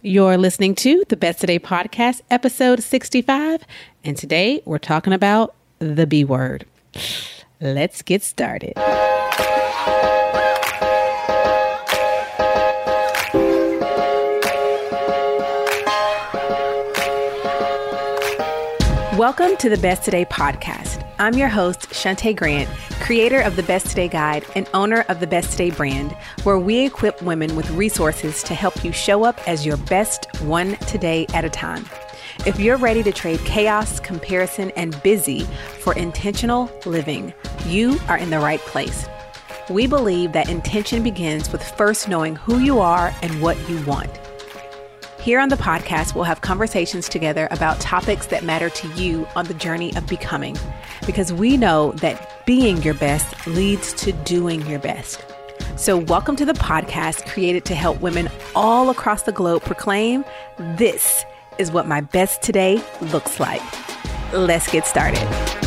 You're listening to the Best Today podcast, episode 65. And today we're talking about the B word. Let's get started. Welcome to the Best Today podcast. I'm your host, Shante Grant, creator of the Best Today Guide and owner of the Best Today brand, where we equip women with resources to help you show up as your best one today at a time. If you're ready to trade chaos, comparison, and busy for intentional living, you are in the right place. We believe that intention begins with first knowing who you are and what you want. Here on the podcast, we'll have conversations together about topics that matter to you on the journey of becoming, because we know that being your best leads to doing your best. So, welcome to the podcast created to help women all across the globe proclaim this is what my best today looks like. Let's get started.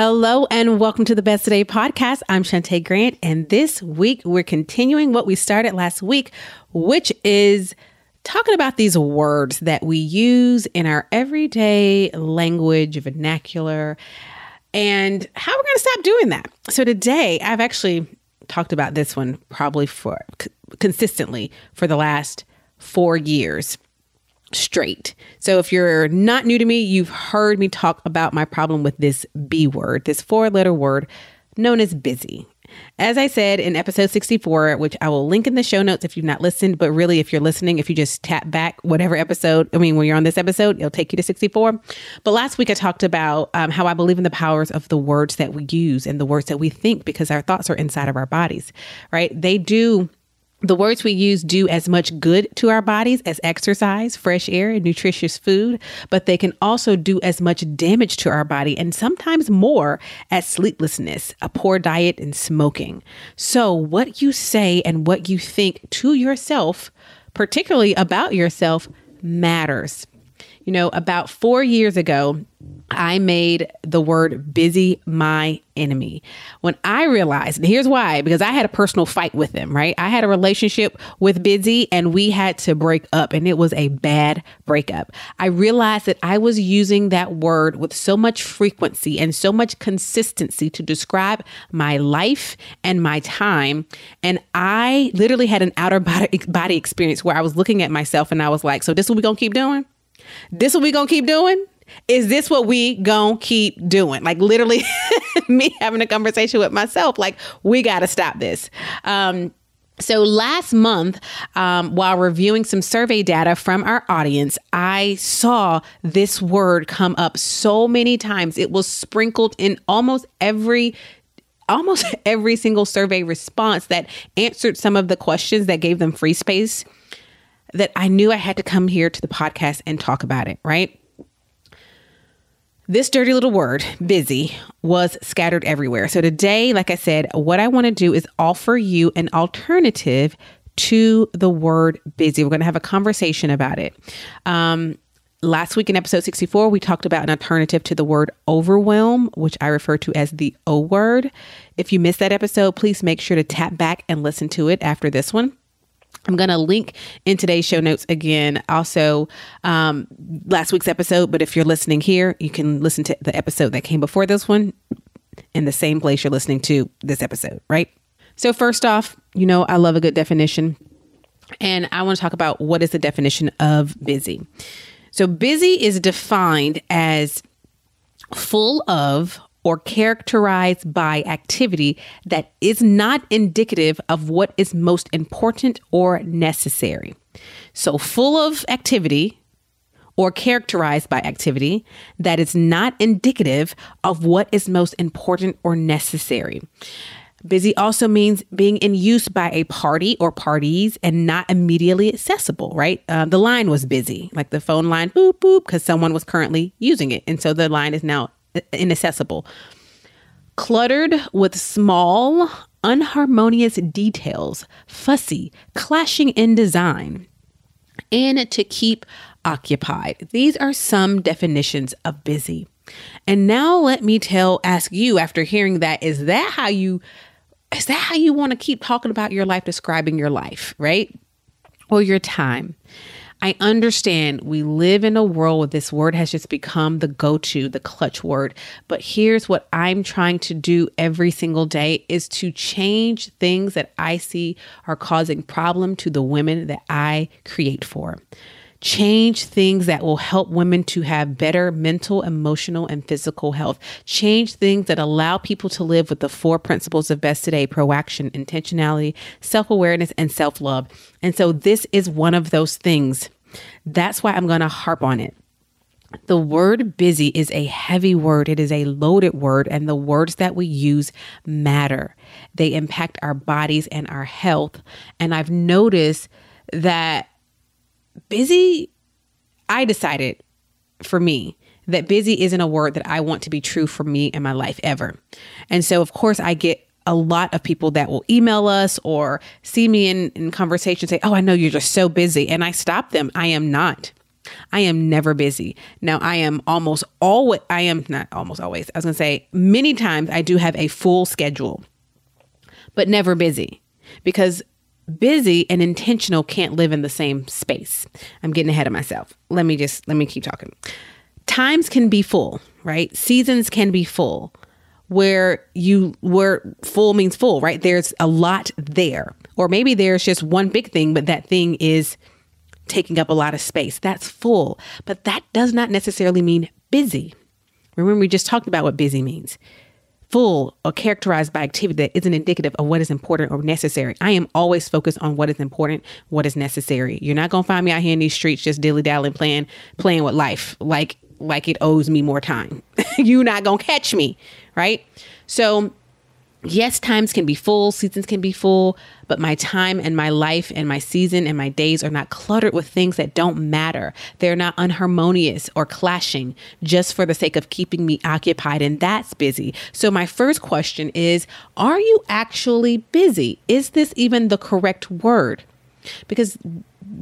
Hello and welcome to the Best Today podcast. I'm Shante Grant, and this week we're continuing what we started last week, which is talking about these words that we use in our everyday language, vernacular, and how we're going to stop doing that. So today, I've actually talked about this one probably for consistently for the last four years straight. So if you're not new to me, you've heard me talk about my problem with this B word, this four letter word known as busy. As I said in episode 64, which I will link in the show notes if you've not listened, but really, if you're listening, if you just tap back whatever episode, I mean, when you're on this episode, it'll take you to 64. But last week, I talked about um, how I believe in the powers of the words that we use and the words that we think because our thoughts are inside of our bodies, right? They do the words we use do as much good to our bodies as exercise, fresh air, and nutritious food, but they can also do as much damage to our body and sometimes more as sleeplessness, a poor diet, and smoking. So, what you say and what you think to yourself, particularly about yourself, matters. You know, about four years ago, I made the word busy my enemy. When I realized, and here's why because I had a personal fight with him, right? I had a relationship with busy and we had to break up, and it was a bad breakup. I realized that I was using that word with so much frequency and so much consistency to describe my life and my time. And I literally had an outer body, body experience where I was looking at myself and I was like, so this is what we gonna keep doing? This what we gonna keep doing? is this what we gonna keep doing? Like literally me having a conversation with myself, like we gotta stop this. Um, so last month, um, while reviewing some survey data from our audience, I saw this word come up so many times. It was sprinkled in almost every almost every single survey response that answered some of the questions that gave them free space that I knew I had to come here to the podcast and talk about it, right? This dirty little word, busy, was scattered everywhere. So today, like I said, what I want to do is offer you an alternative to the word busy. We're going to have a conversation about it. Um, last week in episode 64, we talked about an alternative to the word overwhelm, which I refer to as the O word. If you missed that episode, please make sure to tap back and listen to it after this one. I'm going to link in today's show notes again, also um, last week's episode. But if you're listening here, you can listen to the episode that came before this one in the same place you're listening to this episode, right? So, first off, you know, I love a good definition. And I want to talk about what is the definition of busy. So, busy is defined as full of or characterized by activity that is not indicative of what is most important or necessary. So, full of activity or characterized by activity that is not indicative of what is most important or necessary. Busy also means being in use by a party or parties and not immediately accessible, right? Uh, the line was busy, like the phone line, boop, boop, because someone was currently using it. And so the line is now inaccessible. Cluttered with small, unharmonious details, fussy, clashing in design, and to keep occupied. These are some definitions of busy. And now let me tell ask you after hearing that is that how you is that how you want to keep talking about your life describing your life, right? Or your time? I understand we live in a world where this word has just become the go to, the clutch word. But here's what I'm trying to do every single day is to change things that I see are causing problem to the women that I create for change things that will help women to have better mental, emotional, and physical health. Change things that allow people to live with the four principles of best today proaction, intentionality, self awareness, and self love. And so this is one of those things. That's why I'm going to harp on it. The word busy is a heavy word. It is a loaded word, and the words that we use matter. They impact our bodies and our health. And I've noticed that busy, I decided for me that busy isn't a word that I want to be true for me in my life ever. And so, of course, I get a lot of people that will email us or see me in, in conversation say, Oh, I know you're just so busy. And I stop them. I am not. I am never busy. Now, I am almost always, I am not almost always, I was to say many times I do have a full schedule, but never busy because busy and intentional can't live in the same space. I'm getting ahead of myself. Let me just, let me keep talking. Times can be full, right? Seasons can be full where you where full means full, right? There's a lot there. Or maybe there's just one big thing, but that thing is taking up a lot of space. That's full. But that does not necessarily mean busy. Remember, we just talked about what busy means full or characterized by activity that isn't indicative of what is important or necessary. I am always focused on what is important, what is necessary. You're not gonna find me out here in these streets just dilly dallying, playing, playing with life like like it owes me more time. You're not gonna catch me, right? So yes, times can be full, seasons can be full, but my time and my life and my season and my days are not cluttered with things that don't matter. They're not unharmonious or clashing just for the sake of keeping me occupied, and that's busy. So, my first question is Are you actually busy? Is this even the correct word? Because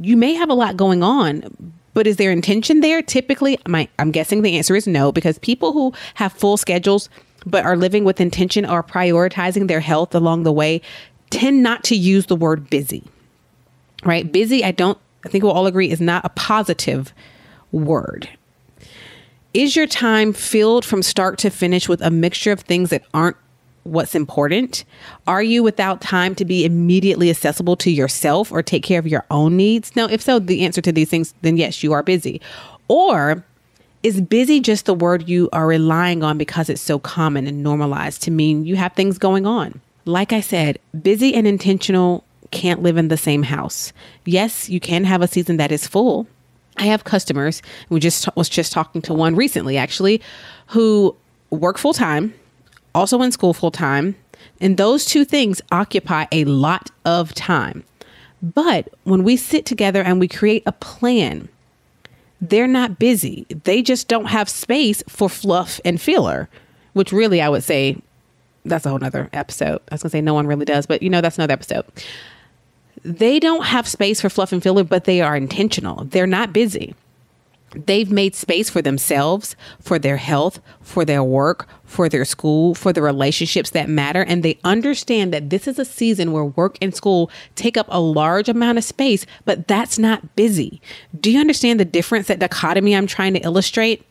you may have a lot going on, but is there intention there? Typically, my, I'm guessing the answer is no, because people who have full schedules but are living with intention or prioritizing their health along the way tend not to use the word busy. Right? Busy, I don't, I think we'll all agree, is not a positive word. Is your time filled from start to finish with a mixture of things that aren't what's important? Are you without time to be immediately accessible to yourself or take care of your own needs? Now, if so, the answer to these things, then yes, you are busy. Or is busy just the word you are relying on because it's so common and normalized to mean you have things going on? Like I said, busy and intentional can't live in the same house. Yes, you can have a season that is full. I have customers, we just was just talking to one recently actually, who work full time, also in school full time, and those two things occupy a lot of time. But when we sit together and we create a plan, they're not busy. They just don't have space for fluff and filler, which really I would say that's a whole nother episode. I was gonna say no one really does, but you know, that's another episode. They don't have space for fluff and filler, but they are intentional. They're not busy. They've made space for themselves, for their health, for their work, for their school, for the relationships that matter. And they understand that this is a season where work and school take up a large amount of space, but that's not busy. Do you understand the difference, that dichotomy I'm trying to illustrate?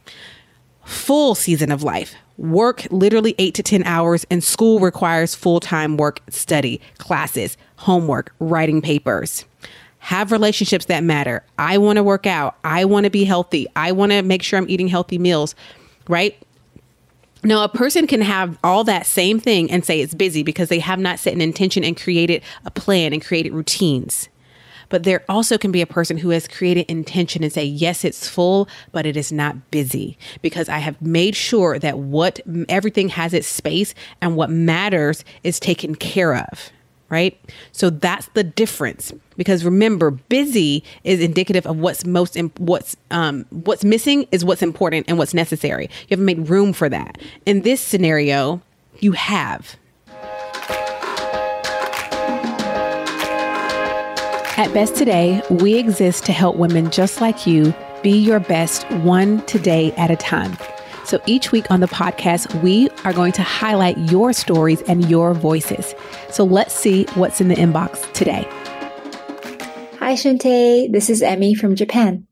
Full season of life. Work literally eight to 10 hours, and school requires full time work, study, classes, homework, writing papers have relationships that matter. I want to work out. I want to be healthy. I want to make sure I'm eating healthy meals, right? Now, a person can have all that same thing and say it's busy because they have not set an intention and created a plan and created routines. But there also can be a person who has created intention and say, yes, it's full, but it is not busy because I have made sure that what everything has its space and what matters is taken care of right? So that's the difference. Because remember, busy is indicative of what's most imp- what's um, what's missing is what's important and what's necessary. You haven't made room for that. In this scenario, you have. At Best Today, we exist to help women just like you be your best one today at a time. So each week on the podcast, we are going to highlight your stories and your voices. So let's see what's in the inbox today. Hi, Shante. This is Emmy from Japan.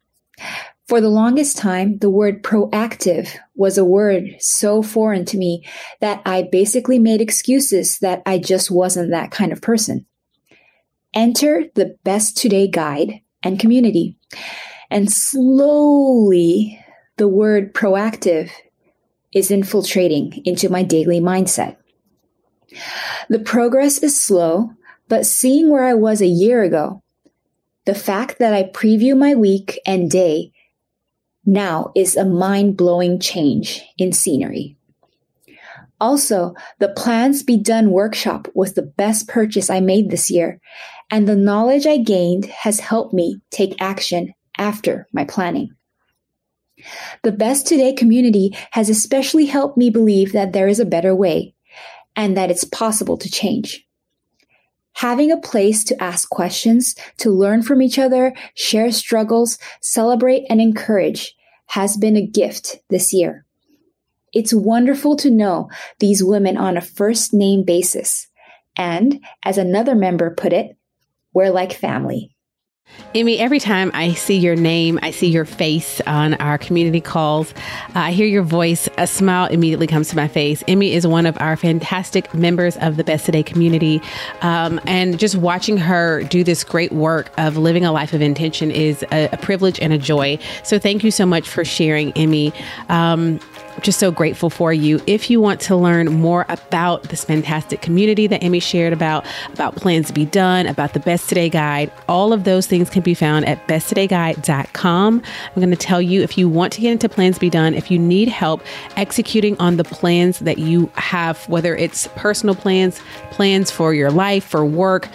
For the longest time, the word proactive was a word so foreign to me that I basically made excuses that I just wasn't that kind of person. Enter the Best Today guide and community. And slowly, the word proactive is infiltrating into my daily mindset. The progress is slow, but seeing where I was a year ago, the fact that I preview my week and day now is a mind blowing change in scenery. Also, the Plans Be Done workshop was the best purchase I made this year, and the knowledge I gained has helped me take action after my planning. The Best Today community has especially helped me believe that there is a better way and that it's possible to change. Having a place to ask questions, to learn from each other, share struggles, celebrate and encourage has been a gift this year. It's wonderful to know these women on a first name basis. And as another member put it, we're like family. Emmy, every time I see your name, I see your face on our community calls, uh, I hear your voice, a smile immediately comes to my face. Emmy is one of our fantastic members of the Best Today community. Um, and just watching her do this great work of living a life of intention is a, a privilege and a joy. So thank you so much for sharing, Emmy. Um, just so grateful for you. If you want to learn more about this fantastic community that Emmy shared about, about plans to be done, about the Best Today Guide, all of those things can be found at besttodayguide.com. I'm going to tell you if you want to get into plans to be done, if you need help executing on the plans that you have, whether it's personal plans, plans for your life, for work,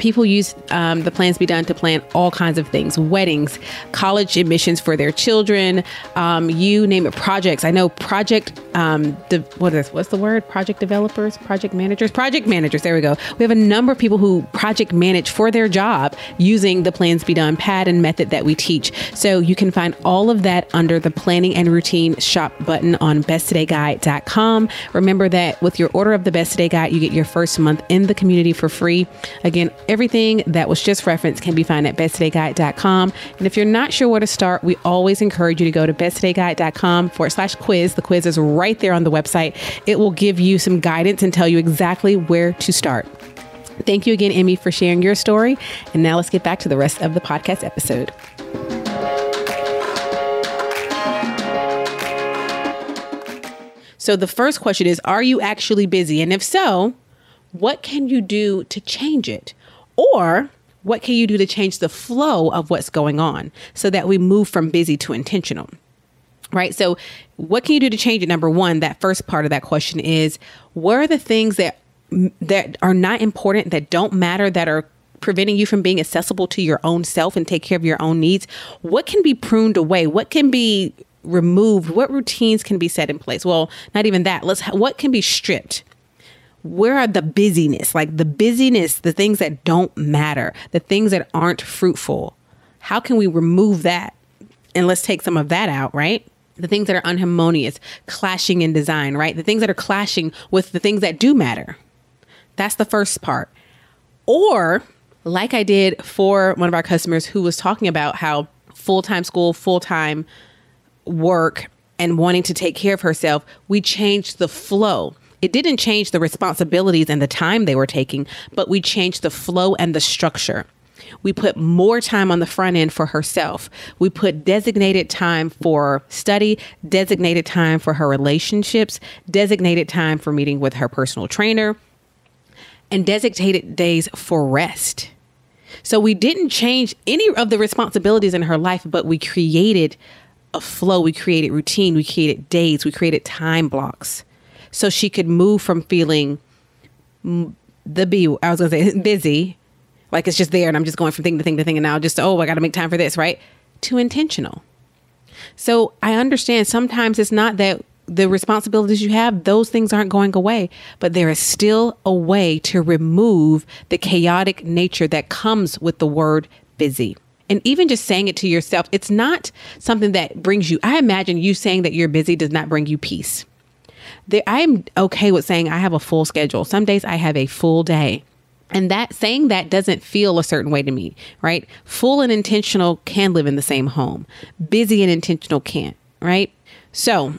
people use um, the plans be done to plan all kinds of things. Weddings college admissions for their children um, you name it projects. I know project um, de- what is what's the word? Project developers? Project managers? Project managers there we go. We have a number of people who project manage for their job using the plans be done pad and method that we teach. So you can find all of that under the planning and routine shop button on besttodayguide.com remember that with your order of the best today guide you get your first month in the community for free. Again Everything that was just referenced can be found at besttodayguide.com. And if you're not sure where to start, we always encourage you to go to besttodayguide.com forward slash quiz. The quiz is right there on the website. It will give you some guidance and tell you exactly where to start. Thank you again, Emmy, for sharing your story. And now let's get back to the rest of the podcast episode. So, the first question is Are you actually busy? And if so, what can you do to change it? Or what can you do to change the flow of what's going on so that we move from busy to intentional? Right. So, what can you do to change it? Number one, that first part of that question is what are the things that that are not important, that don't matter, that are preventing you from being accessible to your own self and take care of your own needs? What can be pruned away? What can be removed? What routines can be set in place? Well, not even that. Let's what can be stripped? Where are the busyness, like the busyness, the things that don't matter, the things that aren't fruitful? How can we remove that? And let's take some of that out, right? The things that are unharmonious, clashing in design, right? The things that are clashing with the things that do matter. That's the first part. Or, like I did for one of our customers who was talking about how full time school, full time work, and wanting to take care of herself, we changed the flow it didn't change the responsibilities and the time they were taking, but we changed the flow and the structure. We put more time on the front end for herself. We put designated time for study, designated time for her relationships, designated time for meeting with her personal trainer, and designated days for rest. So we didn't change any of the responsibilities in her life, but we created a flow, we created routine, we created days, we created time blocks so she could move from feeling the be I was gonna say busy, like it's just there and I'm just going from thing to thing to thing and now just oh I got to make time for this right to intentional. So I understand sometimes it's not that the responsibilities you have, those things aren't going away, but there is still a way to remove the chaotic nature that comes with the word busy. And even just saying it to yourself, it's not something that brings you, I imagine you saying that you're busy does not bring you peace. I'm okay with saying I have a full schedule. Some days I have a full day. And that saying that doesn't feel a certain way to me, right? Full and intentional can live in the same home. Busy and intentional can't, right? So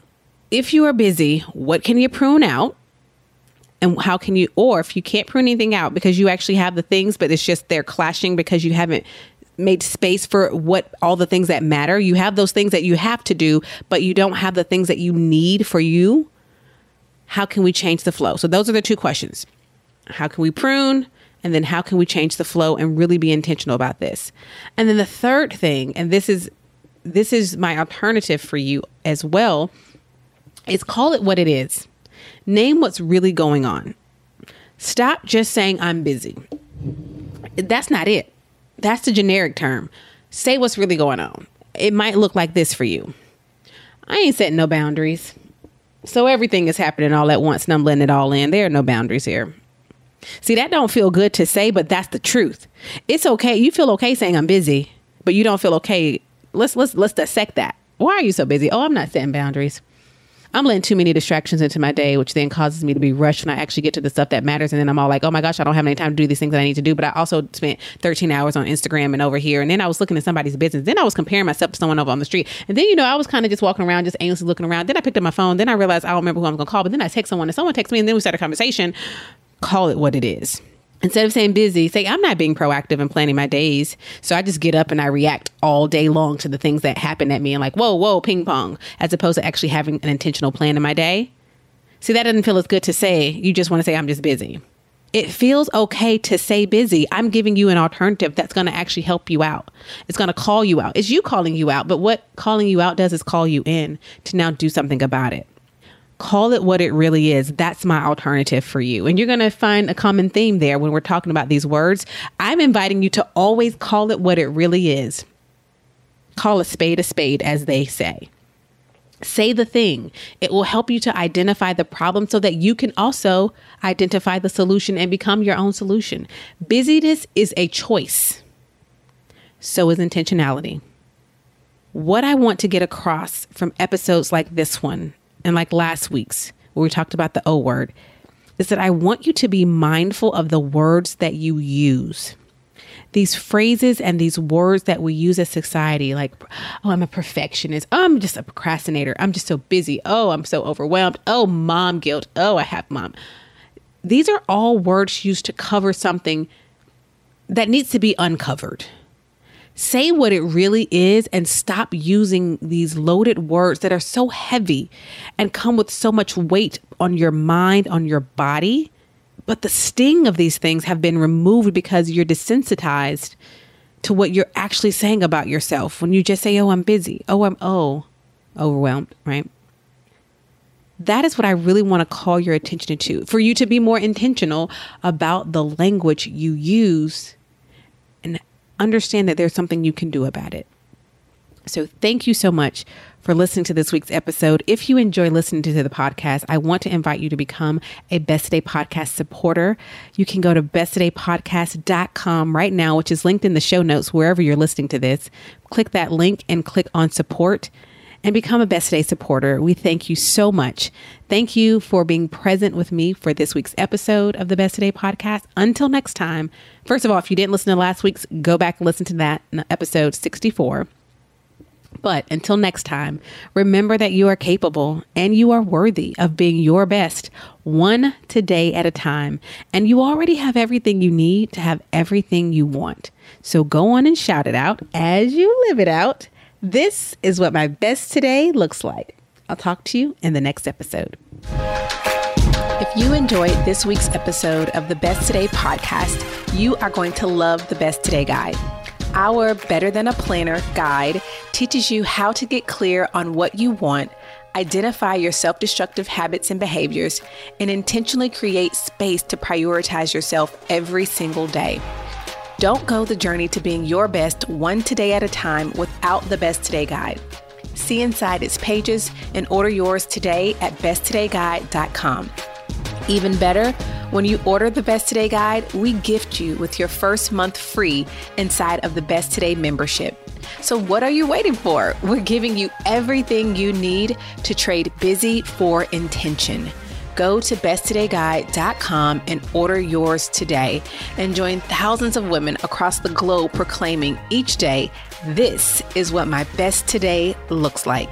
if you are busy, what can you prune out? And how can you, or if you can't prune anything out because you actually have the things, but it's just they're clashing because you haven't made space for what all the things that matter. You have those things that you have to do, but you don't have the things that you need for you. How can we change the flow? So, those are the two questions. How can we prune? And then how can we change the flow and really be intentional about this? And then the third thing, and this is this is my alternative for you as well, is call it what it is. Name what's really going on. Stop just saying I'm busy. That's not it. That's the generic term. Say what's really going on. It might look like this for you. I ain't setting no boundaries. So everything is happening all at once and I'm letting it all in. There are no boundaries here. See, that don't feel good to say, but that's the truth. It's okay. You feel okay saying I'm busy, but you don't feel okay. Let's let's let's dissect that. Why are you so busy? Oh, I'm not setting boundaries. I'm letting too many distractions into my day, which then causes me to be rushed when I actually get to the stuff that matters. And then I'm all like, oh my gosh, I don't have any time to do these things that I need to do. But I also spent 13 hours on Instagram and over here. And then I was looking at somebody's business. Then I was comparing myself to someone over on the street. And then, you know, I was kind of just walking around, just aimlessly looking around. Then I picked up my phone. Then I realized I don't remember who I'm going to call. But then I text someone and someone texts me and then we start a conversation. Call it what it is instead of saying busy, say I'm not being proactive and planning my days. So I just get up and I react all day long to the things that happen at me and like, whoa, whoa, ping pong, as opposed to actually having an intentional plan in my day. See, that doesn't feel as good to say. You just want to say I'm just busy. It feels okay to say busy. I'm giving you an alternative that's going to actually help you out. It's going to call you out. It's you calling you out, but what calling you out does is call you in to now do something about it call it what it really is. That's my alternative for you. And you're going to find a common theme there when we're talking about these words. I'm inviting you to always call it what it really is. Call a spade a spade, as they say. Say the thing. It will help you to identify the problem so that you can also identify the solution and become your own solution. Busyness is a choice, so is intentionality. What I want to get across from episodes like this one and like last week's where we talked about the O word, is that I want you to be mindful of the words that you use. These phrases and these words that we use as society, like, oh, I'm a perfectionist. Oh, I'm just a procrastinator. I'm just so busy. Oh, I'm so overwhelmed. Oh, mom guilt. Oh, I have mom. These are all words used to cover something that needs to be uncovered. Say what it really is and stop using these loaded words that are so heavy and come with so much weight on your mind, on your body. But the sting of these things have been removed because you're desensitized to what you're actually saying about yourself. When you just say, oh, I'm busy. Oh, I'm, oh, overwhelmed, right? That is what I really want to call your attention to for you to be more intentional about the language you use understand that there's something you can do about it. So, thank you so much for listening to this week's episode. If you enjoy listening to the podcast, I want to invite you to become a Best Today Podcast supporter. You can go to besttodaypodcast.com right now, which is linked in the show notes wherever you're listening to this. Click that link and click on support and become a Best Today supporter. We thank you so much. Thank you for being present with me for this week's episode of the Best Today podcast. Until next time, first of all, if you didn't listen to last week's, go back and listen to that episode 64. But until next time, remember that you are capable and you are worthy of being your best one today at a time. And you already have everything you need to have everything you want. So go on and shout it out as you live it out. This is what my best today looks like. I'll talk to you in the next episode. If you enjoyed this week's episode of the Best Today podcast, you are going to love the Best Today guide. Our Better Than a Planner guide teaches you how to get clear on what you want, identify your self destructive habits and behaviors, and intentionally create space to prioritize yourself every single day. Don't go the journey to being your best one today at a time without the Best Today Guide. See inside its pages and order yours today at besttodayguide.com. Even better, when you order the Best Today guide, we gift you with your first month free inside of the Best Today membership. So, what are you waiting for? We're giving you everything you need to trade busy for intention. Go to besttodayguide.com and order yours today and join thousands of women across the globe proclaiming each day, This is what my best today looks like.